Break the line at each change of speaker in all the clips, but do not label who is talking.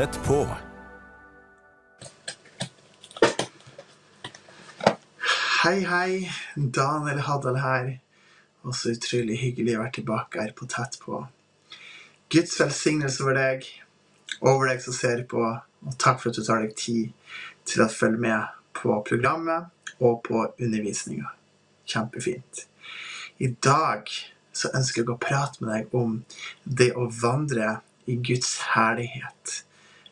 Tett på.
Hei, hei. Daniel Haddal her. Og så utrolig hyggelig å være tilbake her på Tett på. Guds velsignelse over deg, over deg som ser på, og takk for at du tar deg tid til å følge med på programmet og på undervisninga. Kjempefint. I dag så ønsker jeg å prate med deg om det å vandre i Guds herlighet.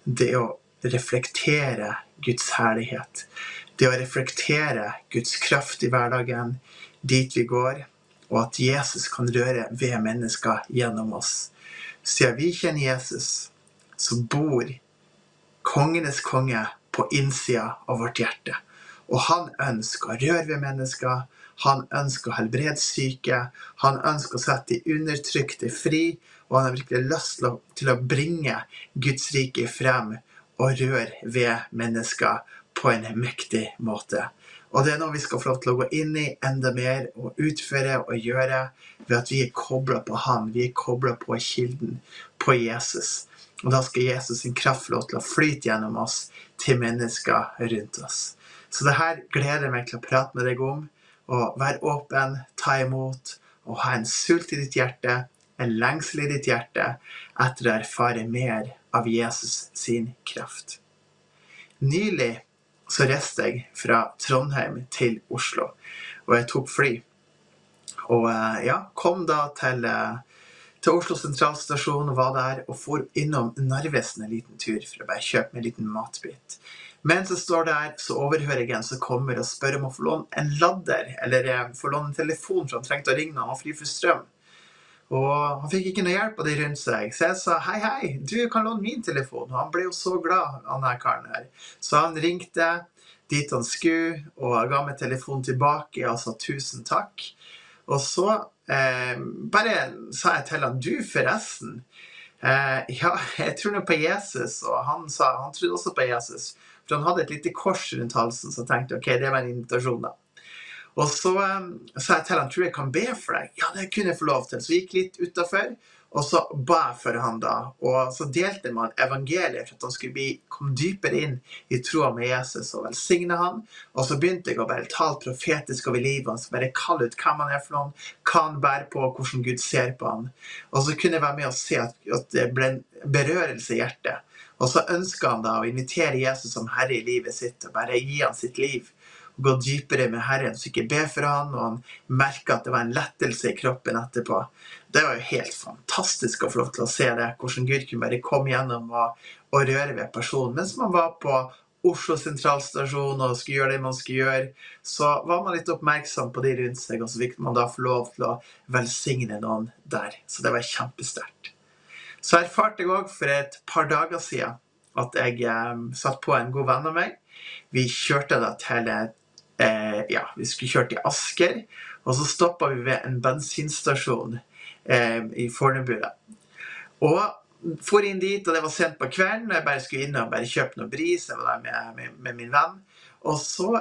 Det å reflektere Guds herlighet. Det å reflektere Guds kraft i hverdagen, dit vi går, og at Jesus kan røre ved mennesker gjennom oss. Siden vi kjenner Jesus, så bor kongenes konge på innsida av vårt hjerte. Og han ønsker å røre ved mennesker. Han ønsker å helbrede syke. Han ønsker å sette de undertrykte fri. Og han har virkelig lyst til å, bringe Guds rike frem og røre ved mennesker på en mektig måte. Og det er noe vi skal få lov til å gå inn i enda mer og utføre og gjøre ved at vi er kobla på Han. Vi er kobla på kilden, på Jesus. Og da skal Jesus sin kraft få lov til å flyte gjennom oss til mennesker rundt oss. Så det her gleder jeg meg til å prate med deg om. Og vær åpen, ta imot og ha en sult i ditt hjerte, en lengsel i ditt hjerte etter å erfare mer av Jesus sin kraft. Nylig så reiste jeg fra Trondheim til Oslo, og jeg tok fly. Og eh, ja, kom da til, eh, til Oslo sentralstasjon og var der, og for innom Narvesen en liten tur for å bare kjøpe meg en liten matbit. Mens jeg står der, så overhører jeg en som kommer og spør om å få låne en ladder, eller eh, få låne en telefon, for han trengte å ringe når han fri for strøm. Og han fikk ikke noe hjelp av de rundt seg, så jeg sa hei, hei, du kan låne min telefon. Og han ble jo så glad, han her karen her. Så han ringte dit han skulle, og ga meg telefonen tilbake og sa tusen takk. Og så eh, bare sa jeg til han, du forresten, eh, ja, jeg tror nå på Jesus. Og han sa, han trodde også på Jesus. For han hadde et lite kors rundt halsen, så jeg tenkte ok, det var en invitasjon, da. Og så um, sa jeg til han tror jeg kan be for deg. Ja, det kunne jeg få lov til. Så vi gikk litt utafor, og så ba jeg for han da. Og så delte man evangeliet for at han skulle bli, komme dypere inn i troa med Jesus og velsigne han. Og så begynte jeg å bare tale profetisk over livet hans, bare kalle ut hvem han er for noen, hva han bærer på, hvordan Gud ser på han. Og så kunne jeg være med og se at, at det ble en berørelse i hjertet. Og så ønska han da å invitere Jesus som herre i livet sitt og bare gi han sitt liv gå dypere med Herren, så ikke be for han, og han merka at det var en lettelse i kroppen etterpå. Det var jo helt fantastisk å få lov til å se det, hvordan Gud kunne bare komme gjennom og, og røre ved personen. Mens man var på Oslo sentralstasjon og skulle gjøre det man skulle gjøre, så var man litt oppmerksom på de rundt seg, og så fikk man da få lov til å velsigne noen der. Så det var kjempesterkt. Så erfarte jeg òg for et par dager siden at jeg eh, satt på en god venn av meg. Vi kjørte da til et ja, vi skulle kjøre til Asker. Og så stoppa vi ved en bensinstasjon eh, i Fornebu. Og for inn dit, og det var sent på kvelden, og jeg bare skulle inn og bare kjøpe noe bris. Jeg var der med, med, med min venn. Og så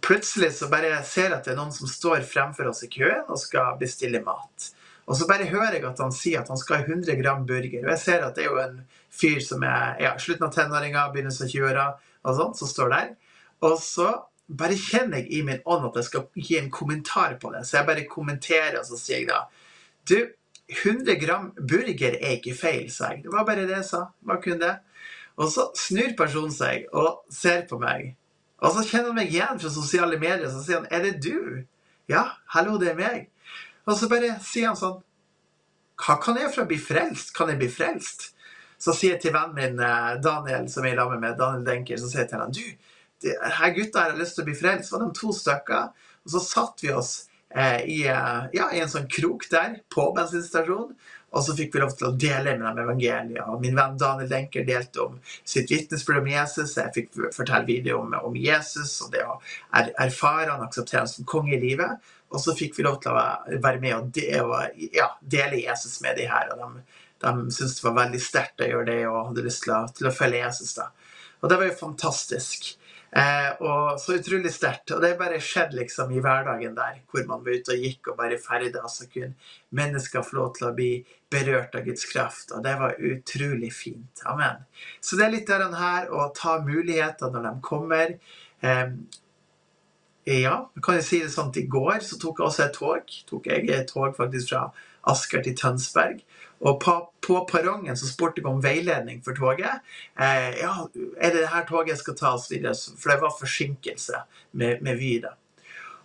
plutselig så bare ser jeg at det er noen som står fremfor oss i køen og skal bestille mat. Og så bare hører jeg at han sier at han skal ha 100 gram burger. Og jeg ser at det er jo en fyr som er ja, slutten av tenåringa, begynnelsen av 20-åra, og sånn, som står der. Og så bare kjenner jeg i min ånd at jeg skal gi en kommentar på det. Så jeg bare kommenterer, og så sier jeg da Du, 100 gram burger er ikke feil, sa jeg. Det var bare det jeg sa. Hva kunne det? Og så snur personen seg og ser på meg. Og så kjenner han meg igjen fra sosiale medier, så sier han 'Er det du?' 'Ja, hallo, det er meg'. Og så bare sier han sånn 'Hva kan jeg for å bli frelst? Kan jeg bli frelst?' Så sier jeg til vennen min eh, Daniel, som jeg er sammen med, Daniel Denker, så sier jeg til han 'Du, her gutta har lyst til å bli frelst. Var de to stykker. Og så satt vi oss eh, i, eh, ja, i, en sånn krok der på bensinstasjonen. Og så fikk vi lov til å dele med dem evangeliet. Og min venn Daniel Denker delte om sitt vitnesbyrd om Jesus. Jeg fikk fortelle videoer om, om, Jesus og det å er, erfare han, akseptere han som konge i livet. Og så fikk vi lov til å være med og, de, og ja, dele Jesus med de her. Og de, de syntes det var veldig sterkt å gjøre det og hadde lyst til å, til å følge Jesus. da. Og det var jo fantastisk. Eh, og så utrolig sterkt. Og det bare skjedde liksom i hverdagen der, hvor man var ute og gikk og bare ferda, så kunne mennesker få lov til å bli berørt av Guds kraft. Og det var utrolig fint. Amen. Så det er litt av den her å ta muligheter når de kommer. Eh, ja, kan jeg si det sånn at i går så tok jeg også et tog. Tok jeg et tog faktisk fra Asker til Tønsberg. Og på, på perrongen så spurte jeg om veiledning for toget. Eh, ja, er det det her toget skal ta oss videre? For det var forsinkelse med, med Vy. da.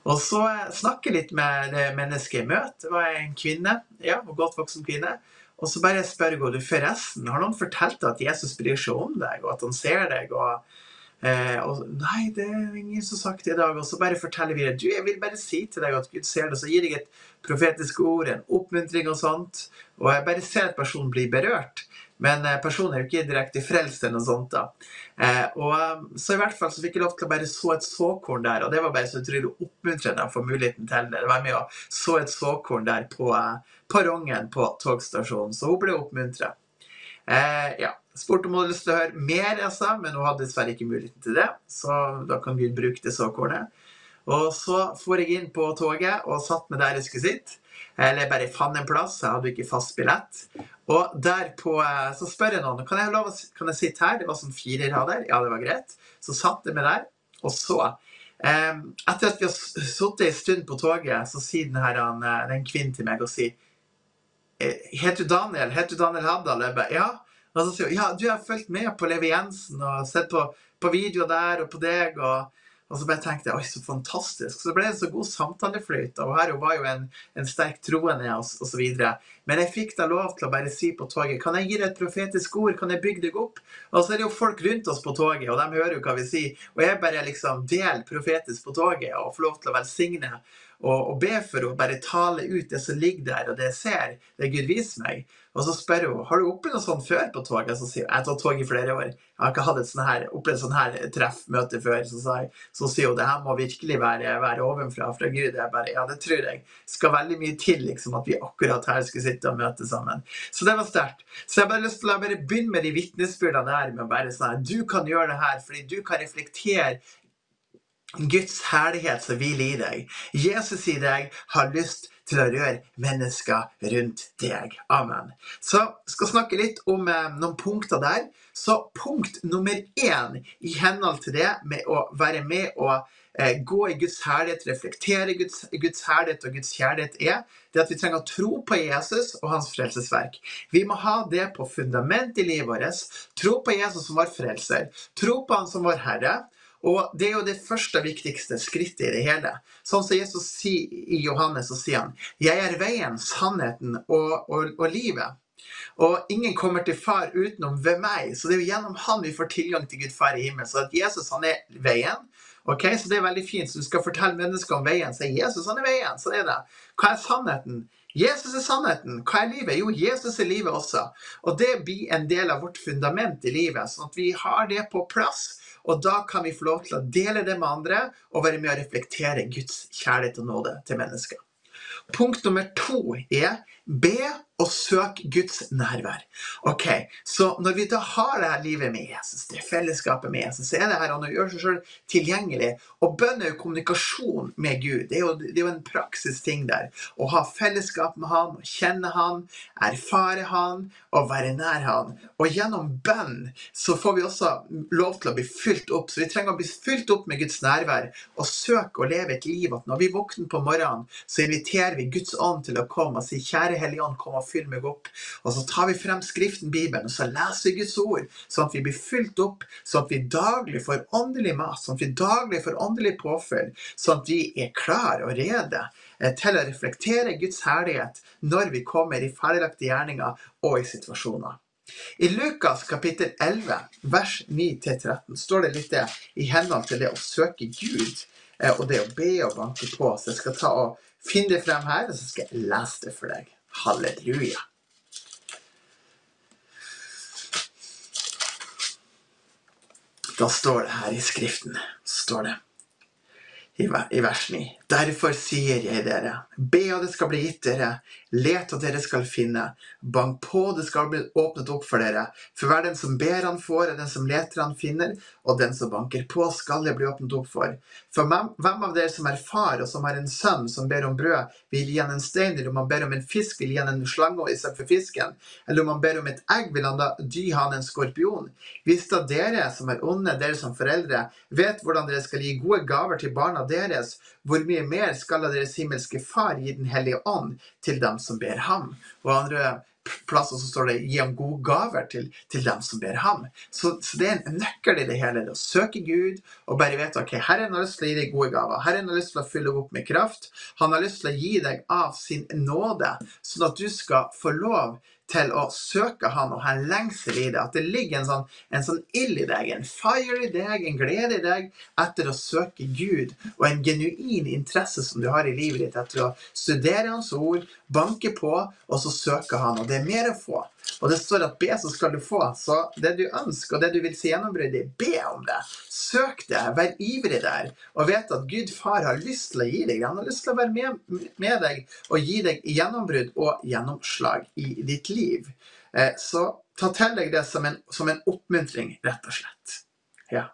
Og så snakke litt med det mennesket jeg møter. Det var en kvinne. ja, en godt voksen kvinne. Og så bare spør jeg henne forresten, har noen fortalt deg at Jesus bryr seg om deg, og at han ser deg? og Eh, og nei, det er ingen som har sagt det i dag. Og så bare forteller vi det. Du, jeg vil bare si til deg at Gud ser det. Så gir jeg et profetisk ord, en oppmuntring og sånt. Og jeg bare ser at personen blir berørt. Men eh, personen er jo ikke direkte frelst eller noe sånt. da. Eh, og eh, Så i hvert fall så fikk jeg lov til å bare så et såkorn der, og det var bare så utrolig oppmuntrende å få muligheten til det. Det var med å så et såkorn der på eh, perrongen på togstasjonen, så hun ble oppmuntra. Eh, ja. Spurte om hun hadde lyst til å høre mer, jeg sa, men hun hadde dessverre ikke muligheten til det. Så da kan Gud bruke det såkornet. Og så for jeg inn på toget og satt meg der jeg skulle sitte. Eller bare fant en plass. Jeg hadde ikke fast billett. Og derpå eh, så spør jeg noen kan jeg, lov, kan jeg sitte her. Det var sånn fire rader. Ja, det var greit. Så satt jeg meg der. Og så, eh, etter at vi har sittet en stund på toget, så sier den, her, eh, den kvinnen til meg og sier Heter du Daniel? Heter du Daniel Haddal? Jeg bare, ja. Og så sier hun ja, du har fulgt med på Levi Jensen og sett på, på videoer der og på deg. og og så bare tenkte jeg oi, så fantastisk. Så det ble en så god samtaleflyt. Og her var jo en, en sterk troende og osv. Men jeg fikk da lov til å bare si på toget kan jeg gi deg et profetisk ord, kan jeg bygge deg opp? Og så er det jo folk rundt oss på toget, og de hører jo hva vi sier. Og jeg bare liksom deler profetisk på toget og får lov til å velsigne og, og be for å bare tale ut det som ligger der, og det jeg ser, det Gud viser meg. Og så spør hun har du opplevd noe sånt før på toget. Så sier hun jeg har tatt tog i flere år. Jeg har ikke hatt et sånt her, opplevd sånn her treffmøte før. Så, jeg, så sier hun det her må virkelig være, være ovenfra fra Gud. Jeg bare, ja, det tror jeg. Skal veldig mye til liksom, at vi akkurat her skulle sitte og møte sammen. Så det var sterkt. Så jeg bare lyst til å bare begynne med de vitnesbyrdene her med å bare sånn Du kan gjøre det her fordi du kan reflektere Guds herlighet som hviler i deg. Jesus i deg har lyst til å røre mennesker rundt deg. Amen. Så jeg skal snakke litt om eh, noen punkter der. Så punkt nummer én i henhold til det med å være med og eh, gå i Guds herlighet, reflektere Guds, Guds herlighet og Guds kjærlighet, er det at vi trenger å tro på Jesus og hans frelsesverk. Vi må ha det på fundament i livet vårt. Tro på Jesus som vår frelser. Tro på han som vår Herre. Og det er jo det første og viktigste skrittet i det hele. Sånn som Jesus sier i Johannes, så sier han 'Jeg er veien, sannheten og, og, og livet'. Og ingen kommer til far utenom ved meg. Så det er jo gjennom han vi får tilgang til Gud far i himmelen. Så at Jesus han er veien. Ok, Så det er veldig fint. Så du skal fortelle mennesker om veien. Så Jesus han er veien. Så det er det. Hva er sannheten? Jesus er sannheten. Hva er livet? Jo, Jesus er livet også. Og det blir en del av vårt fundament i livet. Sånn at vi har det på plass. Og da kan vi få lov til å dele det med andre og være med å reflektere Guds kjærlighet og nåde til mennesker. Punkt nummer to er be og søk Guds nærvær. Ok, Så når vi da har det her livet med Jesus, det fellesskapet med Jesus, så er det her han gjør seg selv tilgjengelig. Og bønn er jo kommunikasjon med Gud. Det er, jo, det er jo en praksisting der. Å ha fellesskap med Han, å kjenne Han, erfare Han og være nær Han. Og gjennom bønn så får vi også lov til å bli fylt opp. Så vi trenger å bli fylt opp med Guds nærvær og søke å leve et liv at når vi våkner på morgenen, så inviterer vi Guds ånd til å komme og si kjære Hellige Ånd, kom og fyll meg opp. Og så tar vi frem Skriften, Bibelen, og så leser vi Guds ord, sånn at vi blir fylt opp, sånn at vi daglig får åndelig mat, sånn at vi daglig får åndelig påfyll, sånn at vi er klar og rede eh, til å reflektere Guds herlighet når vi kommer i ferdiglagte gjerninger og i situasjoner. I Lukas kapittel 11, vers 9-13 står det litt det i henhold til det å søke Gud eh, og det å be og banke på. Så jeg skal ta og finne det frem her, og så skal jeg lese det for deg. Halleluja. Da står det her i Skriften står det i vers 9. Derfor sier jeg dere, be og det skal bli gitt dere, let og dere skal finne, bank på det skal bli åpnet opp for dere. For hver den som ber han får, og den som leter han finner, og den som banker på skal det bli åpnet opp for. For hvem av dere som er far og som har en sønn som ber om brød, vil gi han en stein, eller om han ber om en fisk, vil gi han en slange istedenfor fisken? Eller om han ber om et egg, vil han da dy han en skorpion? Hvis da dere som er onde, dere som foreldre, vet hvordan dere skal gi gode gaver til barna deres, hvor mye mer skal deres himmelske Far gi Den hellige ånd til dem som ber ham? Og andre plasser så står det 'gi ham gode gaver til, til dem som ber ham'. Så, så, det er en nøkkel i det hele. Det å søke Gud og bare vite ok, Herren har lyst til å gi deg gode gaver. Herren har lyst til å fylle opp med kraft. Han har lyst til å gi deg av sin nåde, sånn at du skal få lov til å søke Han og ha en lengsel i det. At det ligger en sånn, en sånn ild i deg, en fire i deg, en glede i deg etter å søke Gud. Og en genuin interesse som du har i livet ditt etter å studere Hans ord, banke på, og så søke Han. Og det er mer å få. Og det står at be, så skal du få. Så det du ønsker, og det du vil se gjennombrudd i, be om det. Søk det. Vær ivrig der. Og vet at Gud far har lyst til å gi deg. Han har lyst til å være med, med deg og gi deg gjennombrudd og gjennomslag i ditt liv. Eh, så ta til deg det som en, som en oppmuntring, rett og slett. Ja.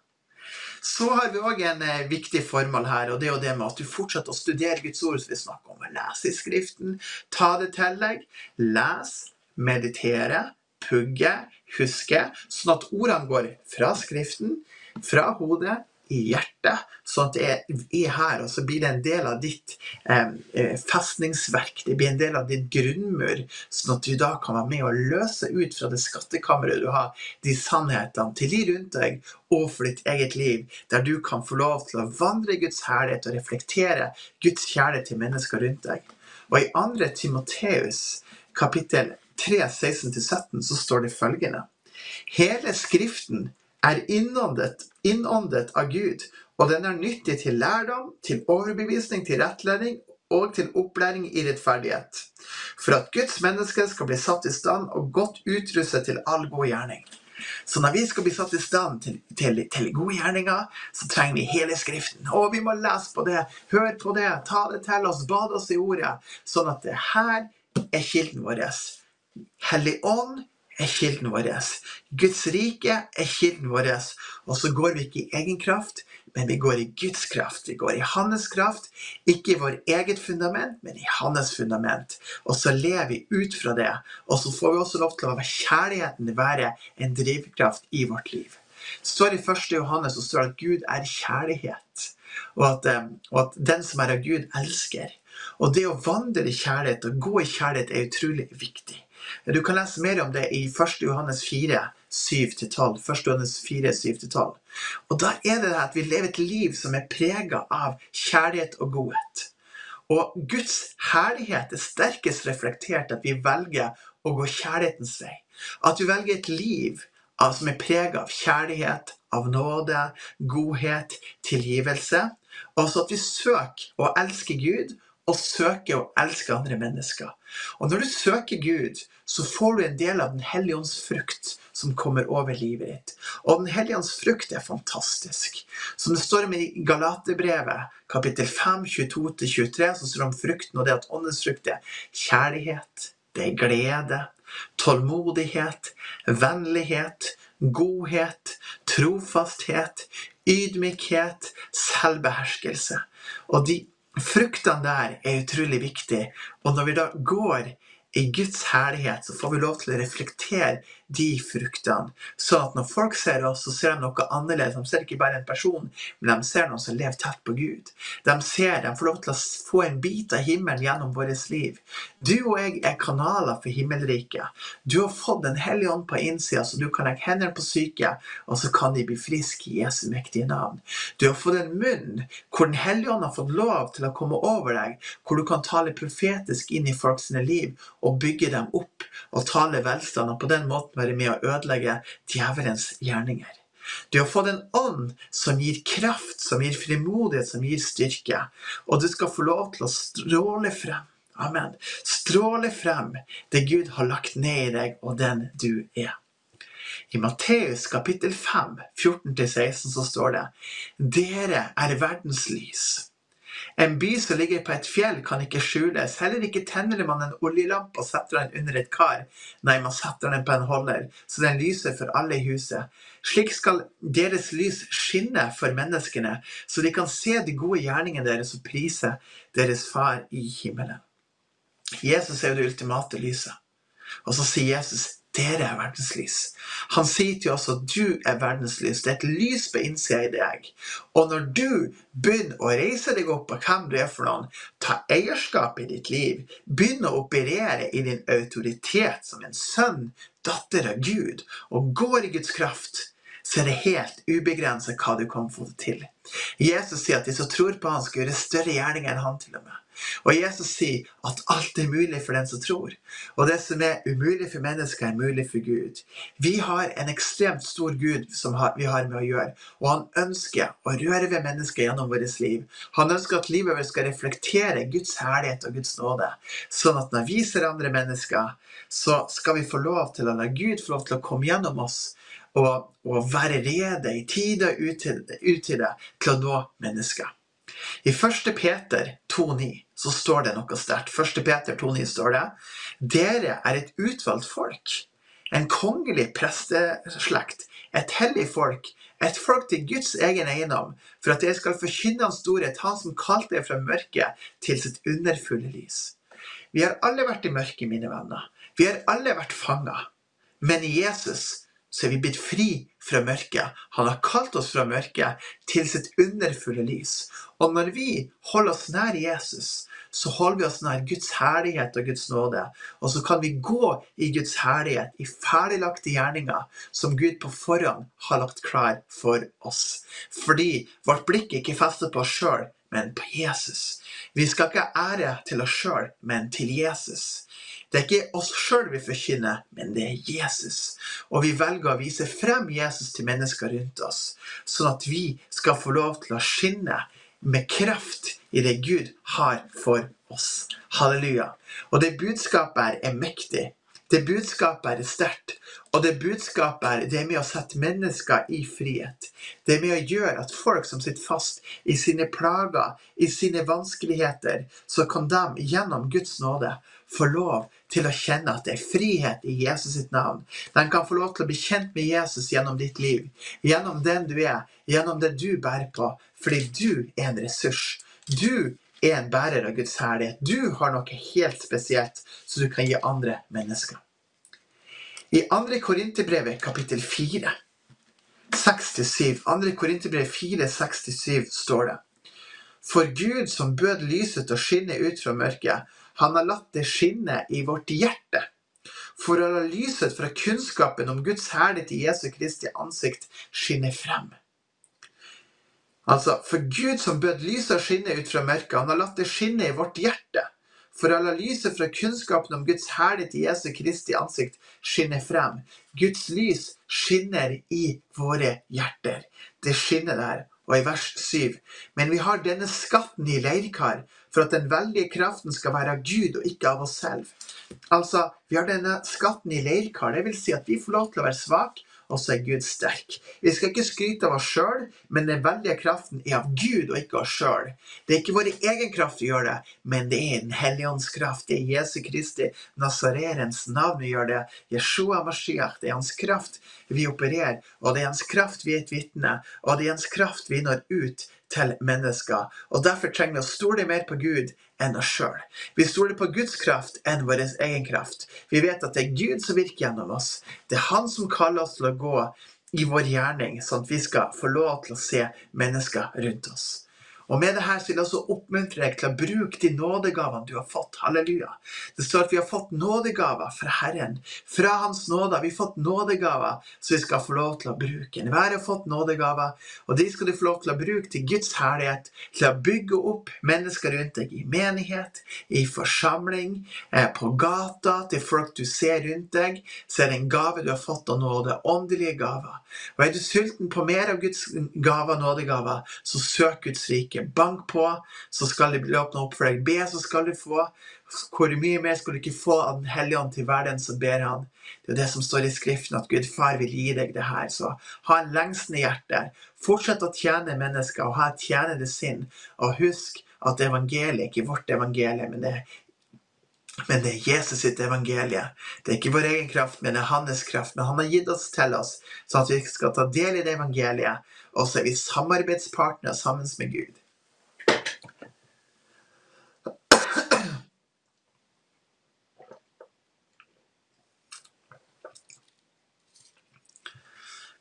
Så har vi òg en eh, viktig formål her, og det er jo det med at du fortsetter å studere Guds ord. som vi snakker om, Lese i Skriften, ta det til deg. Les, meditere, pugge, huske, sånn at ordene går fra Skriften, fra hodet, i hjertet, sånn at det er her, og så blir det en del av ditt eh, eh, festningsverk. Det blir en del av ditt grunnmur, sånn at du da kan være med og løse ut fra det skattkammeret du har, de sannhetene til de rundt deg og for ditt eget liv, der du kan få lov til å vandre i Guds herlighet og reflektere Guds kjærlighet til mennesker rundt deg. Og i 2. Timoteus kapittel 3, 16-17, så står det følgende. Hele Skriften er innåndet, innåndet av Gud, og den er nyttig til lærdom, til overbevisning, til rettledning og til opplæring i rettferdighet. For at Guds menneske skal bli satt i stand og godt utrustet til all god gjerning. Så når vi skal bli satt i stand til, til, til, gode gjerninger, så trenger vi hele Skriften. Og vi må lese på det, høre på det, ta det til oss, bade oss i ordet. Sånn at det her er kilden vår. Hellig ånd er kilden vår. Guds rike er kilden vår. Og så går vi ikke i egen kraft, men vi går i Guds kraft. Vi går i Hans kraft, ikke i vår eget fundament, men i Hans fundament. Og så lever vi ut fra det. Og så får vi også lov til å la kjærligheten være en drivkraft i vårt liv. Det står i 1. Johannes og står at Gud er kjærlighet, og at, eh, og at den som er av Gud, elsker. Og det å vandre i kjærlighet og gå i kjærlighet er utrolig viktig. Du kan lese mer om det i 1. Johannes 4, 7-12. 1. Johannes 4, 7-12. Og da er det at vi lever et liv som er prega av kjærlighet og godhet. Og Guds herlighet er sterkest reflektert at vi velger å gå kjærlighetens vei. At vi velger et liv som er prega av kjærlighet, av nåde, godhet, tilgivelse. Og så at vi søker å elske Gud og søke å elske andre mennesker. Og når du søker Gud, så får du en del av Den hellige ånds frukt som kommer over livet ditt. Og Den hellige ånds frukt er fantastisk. Som det står om i Galaterbrevet, kapittel 5, 22-23, så står det om frukten, og det at åndens frukt er kjærlighet, det er glede, tålmodighet, vennlighet, godhet, trofasthet, ydmykhet, selvbeherskelse. Og de Fruktene der er utrolig viktig, Og når vi da går i Guds herlighet, så får vi lov til å reflektere de fruktene. Sånn at når folk ser oss, så ser de noe annerledes. De ser ikke bare en person, men de ser noen som lever tett på Gud. De ser, de får lov til å få en bit av himmelen gjennom vårt liv. Du og jeg er kanaler for himmelriket. Du har fått Den hellige ånd på innsida, så du kan legge hendene på syke, og så kan de bli friske i Jesu mektige navn. Du har fått en munn hvor Den hellige ånd har fått lov til å komme over deg, hvor du kan tale profetisk inn i folks liv og bygge dem opp og tale velstand, og på den måten være med å ødelegge djevelens gjerninger. Du har fått en ånd som gir kraft, som gir frimodighet, som gir styrke. Og du skal få lov til å stråle frem. Amen. Stråle frem det Gud har lagt ned i deg, og den du er. I Matteus kapittel 5, 14-16 så står det Dere er verdens lys. En by som ligger på et fjell, kan ikke skjules. Heller ikke tenner man en oljelampe og setter den under et kar. Nei, man setter den på en holder, så den lyser for alle i huset. Slik skal deres lys skinne for menneskene, så de kan se de gode gjerningene deres og prise deres Far i himmelen. Jesus er jo det ultimate lyset. Og så sier Jesus dere er verdens lys. Han sier til oss at du er verdens lys. Det er et lys på innsida i deg. Og når du begynner å reise deg opp på hvem du er for noen, ta eierskap i ditt liv, begynne å operere i din autoritet som en sønn, datter av Gud, og går i Guds kraft, så er det helt ubegrenset hva du kan få til. Jesus sier at de som tror på han skal gjøre større gjerninger enn han til og med. Og Jesus sier at alt er mulig for den som tror. Og det som er umulig for mennesker, er mulig for Gud. Vi har en ekstremt stor Gud som vi har med å gjøre, og han ønsker å røre ved mennesker gjennom vårt liv. Han ønsker at livet vårt skal reflektere Guds herlighet og Guds nåde. Sånn at når vi ser andre mennesker, så skal vi få lov til å la Gud få lov til å komme gjennom oss og, og være rede i tide og utide til å nå mennesker. I 1. Peter 2,9 så står det noe sterkt. 1. Peter 2,9 står det Dere er et utvalgt folk, en kongelig presteslekt, et hellig folk, et folk til Guds egen eiendom, for at dere skal forkynne Hans storhet, Han som kalte dere fra mørket til sitt underfulle lys. Vi har alle vært i mørket, mine venner. Vi har alle vært fanga. Men i Jesus så er vi blitt fri fra mørket. Han har kalt oss fra mørket til sitt underfulle lys. Og når vi holder oss nær Jesus, så holder vi oss nær Guds herlighet og Guds nåde. Og så kan vi gå i Guds herlighet, i ferdiglagte gjerninger som Gud på forhånd har lagt klar for oss. Fordi vårt blikk ikke festet på oss sjøl, men på Jesus. Vi skal ikke ære til oss sjøl, men til Jesus. Det er ikke oss sjøl vi forkynner, men det er Jesus. Og vi velger å vise frem Jesus til mennesker rundt oss, sånn at vi skal få lov til å skinne med kraft i det Gud har for oss. Halleluja. Og det budskapet her er mektig. Det budskapet er sterkt. Og det budskapet er, det med å sette mennesker i frihet. Det med å gjøre at folk som sitter fast i sine plager, i sine vanskeligheter, så kan de gjennom Guds nåde få lov til å kjenne at det er frihet i Jesus sitt navn. De kan få lov til å bli kjent med Jesus gjennom ditt liv, gjennom den du er, gjennom det du bærer på, fordi du er en ressurs. Du er en bærer av Guds herlighet. Du har noe helt spesielt som du kan gi andre mennesker. I 2. Korinterbrevet kapittel 4, 6-7, 2. Korinterbrevet 4, 6-7 står det For Gud som bød lyset å skinne ut fra mørket, han har latt det skinne i vårt hjerte. For å la lyset fra kunnskapen om Guds herlighet i Jesu Kristi ansikt skinne frem. Altså, for Gud som bød lyset å skinne ut fra mørket, han har latt det skinne i vårt hjerte. For å la lyset fra kunnskapen om Guds herlighet i Jesu Kristi ansikt skinne frem. Guds lys skinner i våre hjerter. Det skinner der. Og i vers 7. Men vi har denne skatten i leirkar for at den veldige kraften skal være av Gud og ikke av oss selv. Altså, vi har denne skatten i leirkar. Det vil si at vi får lov til å være svake og så er Gud sterk. Vi skal ikke skryte av oss sjøl, men den veldige kraften er av Gud og ikke av oss sjøl. Det er ikke vår egen kraft vi gjør det, men det er Den hellige ånds kraft. Det er Jesu Kristi, Nazarerens navn vi gjør det. Jeshua Mashiach. Det er hans kraft vi opererer, og det er hans kraft vi er et vitne, og det er hans kraft vi når ut til mennesker. Og Derfor trenger vi å stole mer på Gud enn oss sjøl. Vi stoler på Guds kraft enn vår egen kraft. Vi vet at det er Gud som virker gjennom oss. Det er Han som kaller oss til å gå i vår gjerning, sånn at vi skal få lov til å se mennesker rundt oss. Og med det her så vil jeg også oppmuntre deg til å bruke de nådegavene du har fått. Halleluja. Det står at vi har fått nådegaver fra Herren. Fra Hans nåde har vi fått nådegaver så vi skal få lov til å bruke. Enhver har fått nådegaver, og de skal du få lov til å bruke til Guds herlighet, til å bygge opp mennesker rundt deg i menighet, i forsamling, eh, på gata, til folk du ser rundt deg. Så er det en gave du har fått av nåde. Åndelige gaver. Og er du sulten på mer av Guds gaver, nådegaver, så søk Guds rike ikke. Bank på, så skal det bli åpna opp for deg. Be, så skal du få. Hvor mye mer skal du ikke få av Den hellige ånd til hver den som ber han? Det er det som står i Skriften, at Gud far vil gi deg det her. Så ha en lengsende hjerte. Fortsett å tjene mennesker og ha et tjenende sinn. Og husk at evangeliet ikke er vårt evangelium, men det, men det er Jesus sitt evangelie. Det er ikke vår egen kraft, men det er hans kraft. Men han har gitt oss til oss, sånn at vi skal ta del i det evangeliet. Og så er vi samarbeidspartnere sammen med Gud.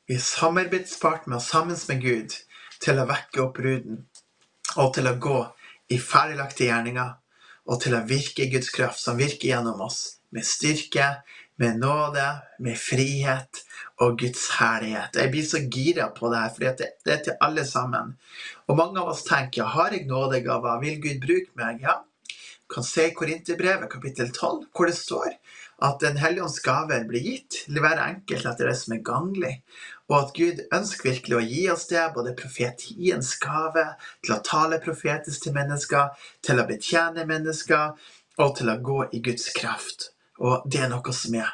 Vi er samarbeidspartnere sammen med Gud til å vekke opp bruden og til å gå i ferdiglagte gjerninger og til å virke Guds kraft, som virker gjennom oss med styrke, med nåde, med frihet og Guds herlighet. Jeg blir så gira på det her, for det, er til alle sammen. Og mange av oss tenker har jeg nådegaver, vil Gud bruke meg? Ja. Du kan se i Korinterbrevet kapittel 12, hvor det står at Den hellige ånds gaver blir gitt til hver enkelt etter det som er ganglig, og at Gud ønsker virkelig å gi oss det, både profetiens gave, til å tale profetisk til mennesker, til å betjene mennesker, og til å gå i Guds kraft. Og det er noe som er.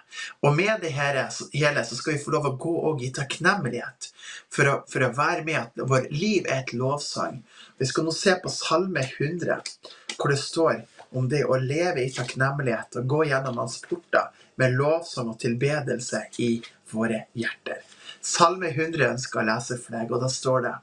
Og med det hele så skal vi få lov å gå og i takknemlighet for å, for å være med at vår liv er et lovsang. Vi skal nå se på Salme 100, hvor det står om det å leve i takknemlighet og gå gjennom hans porter med lovsang og tilbedelse i våre hjerter. Salme 100 ønsker å lese for deg, og da står det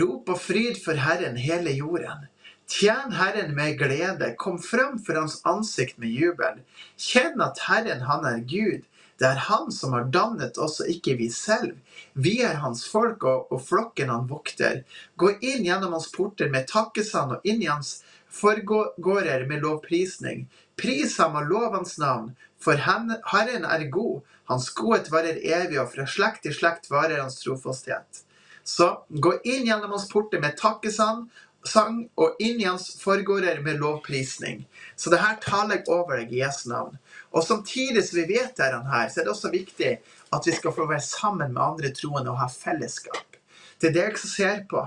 Rop og fryd for Herren hele jorden. Tjen Herren med glede, kom fram for Hans ansikt med jubel. Kjenn at Herren, Han er Gud. Det er Han som har dannet oss, og ikke vi selv. Vi er Hans folk, og, og flokken Han vokter. Gå inn gjennom Hans porter med takkesand og inn i Hans forgårder med lovprisning. Pris ham og lov hans navn, for Herren er god. Hans godhet varer evig, og fra slekt til slekt varer hans trofasthet. Så gå inn gjennom hans porter med takkesang sang, og inn i hans forgårder med lovprisning. Så det her taler jeg over deg i Jesu navn. Og samtidig som vi vet dette her, så er det også viktig at vi skal få være sammen med andre troende og ha fellesskap. Det er det jeg ser på.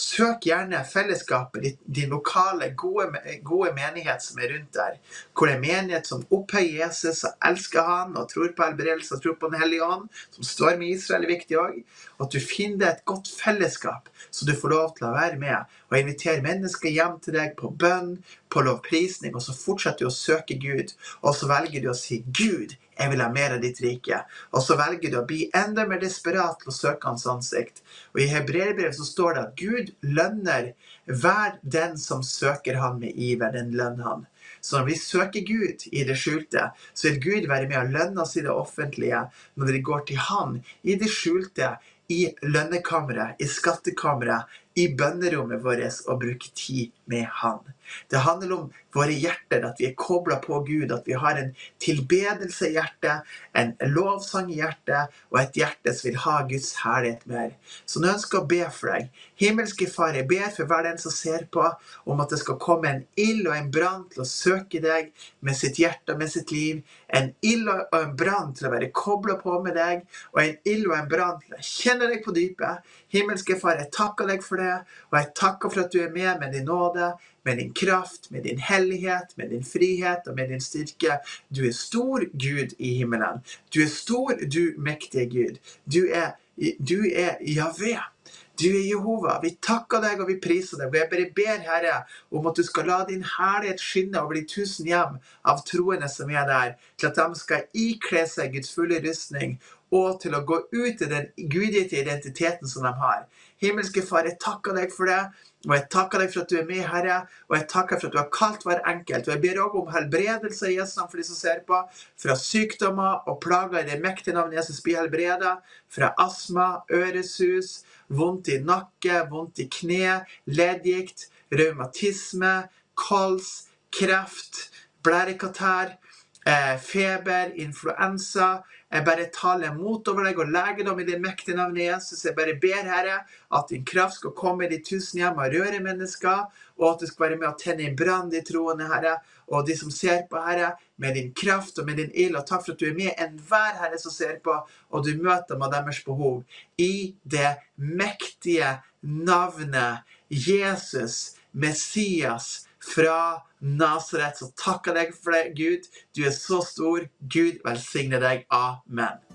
Søk gjerne fellesskapet, din lokale, gode, gode, menighet som er rundt der. Hvor det er menighet som opphøyer Jesus og elsker han og tror på helbredelse og tror på Den hellige ånd, som står med Israel, er viktig òg. Og at du finner et godt fellesskap, så du får lov til å være med og invitere mennesker hjem til deg på bønn, på lovprisning, og så fortsetter du å søke Gud. Og så velger du å si 'Gud, jeg vil ha mer av ditt rike. Og så velger du å bli enda mer desperat til å søke hans ansikt. Og i hebreerbrevet så står det at Gud lønner hver den som søker han med iver. Den lønner han. Så når vi søker Gud i det skjulte, så vil Gud være med å lønne oss i det offentlige når vi går til Han i det skjulte, i lønnekammeret, i skattekammeret, i bønnerommet vårt og bruke tid med Han. Det handler om våre hjerter, at vi er kobla på Gud, at vi har en tilbedelse i hjertet, en lovsang i hjertet, og et hjerte som vil ha Guds herlighet mer. Så nå ønsker jeg å be for deg. Himmelske Far, jeg ber for hver den som ser på, om at det skal komme en ild og en brann til å søke deg med sitt hjerte og med sitt liv. En ild og en brann til å være kobla på med deg, og en ild og en brann til å kjenne deg på dypet. Himmelske Far, jeg takker deg for det, og jeg takker for at du er med med din nåde med din kraft, med din hellighet, med din frihet og med din styrke. Du er stor Gud i himmelen. Du er stor, du mektige Gud. Du er, du er Javé. Du er Jehova. Vi takker deg og vi priser deg. Jeg bare ber, Herre, om at du skal la din herlighet skinne over de tusen hjem av troende som er der, til at de skal ikle seg Guds fulle rustning og til å gå ut i den gudgitte identiteten som de har. Himmelske Far, jeg takker deg for det. Og jeg takker deg for at du er med, Herre, og jeg takker for at du har kalt hver enkelt. Og jeg ber også om helbredelse i Jesu navn for de som ser på, fra sykdommer og plager i det mektige navnet Jesus blir helbreda, fra astma, øresus, vondt i nakke, vondt i kne, leddgikt, revmatisme, kols, kreft, blærekatarr, eh, feber, influensa, jeg bare taler mot over deg og legedom i det mektige navnet Jesus. Jeg bare ber, Herre, at din kraft skal komme i de tusen hjem og røre mennesker, og at du skal være med å tenne en brann i troende, Herre, og de som ser på, Herre, med din kraft og med din ild. Og takk for at du er med enhver Herre som ser på, og du møter med deres behov. I det mektige navnet Jesus, Messias, fra Nasaret. Så takker jeg deg for det, Gud. Du er så stor. Gud velsigne deg. Amen.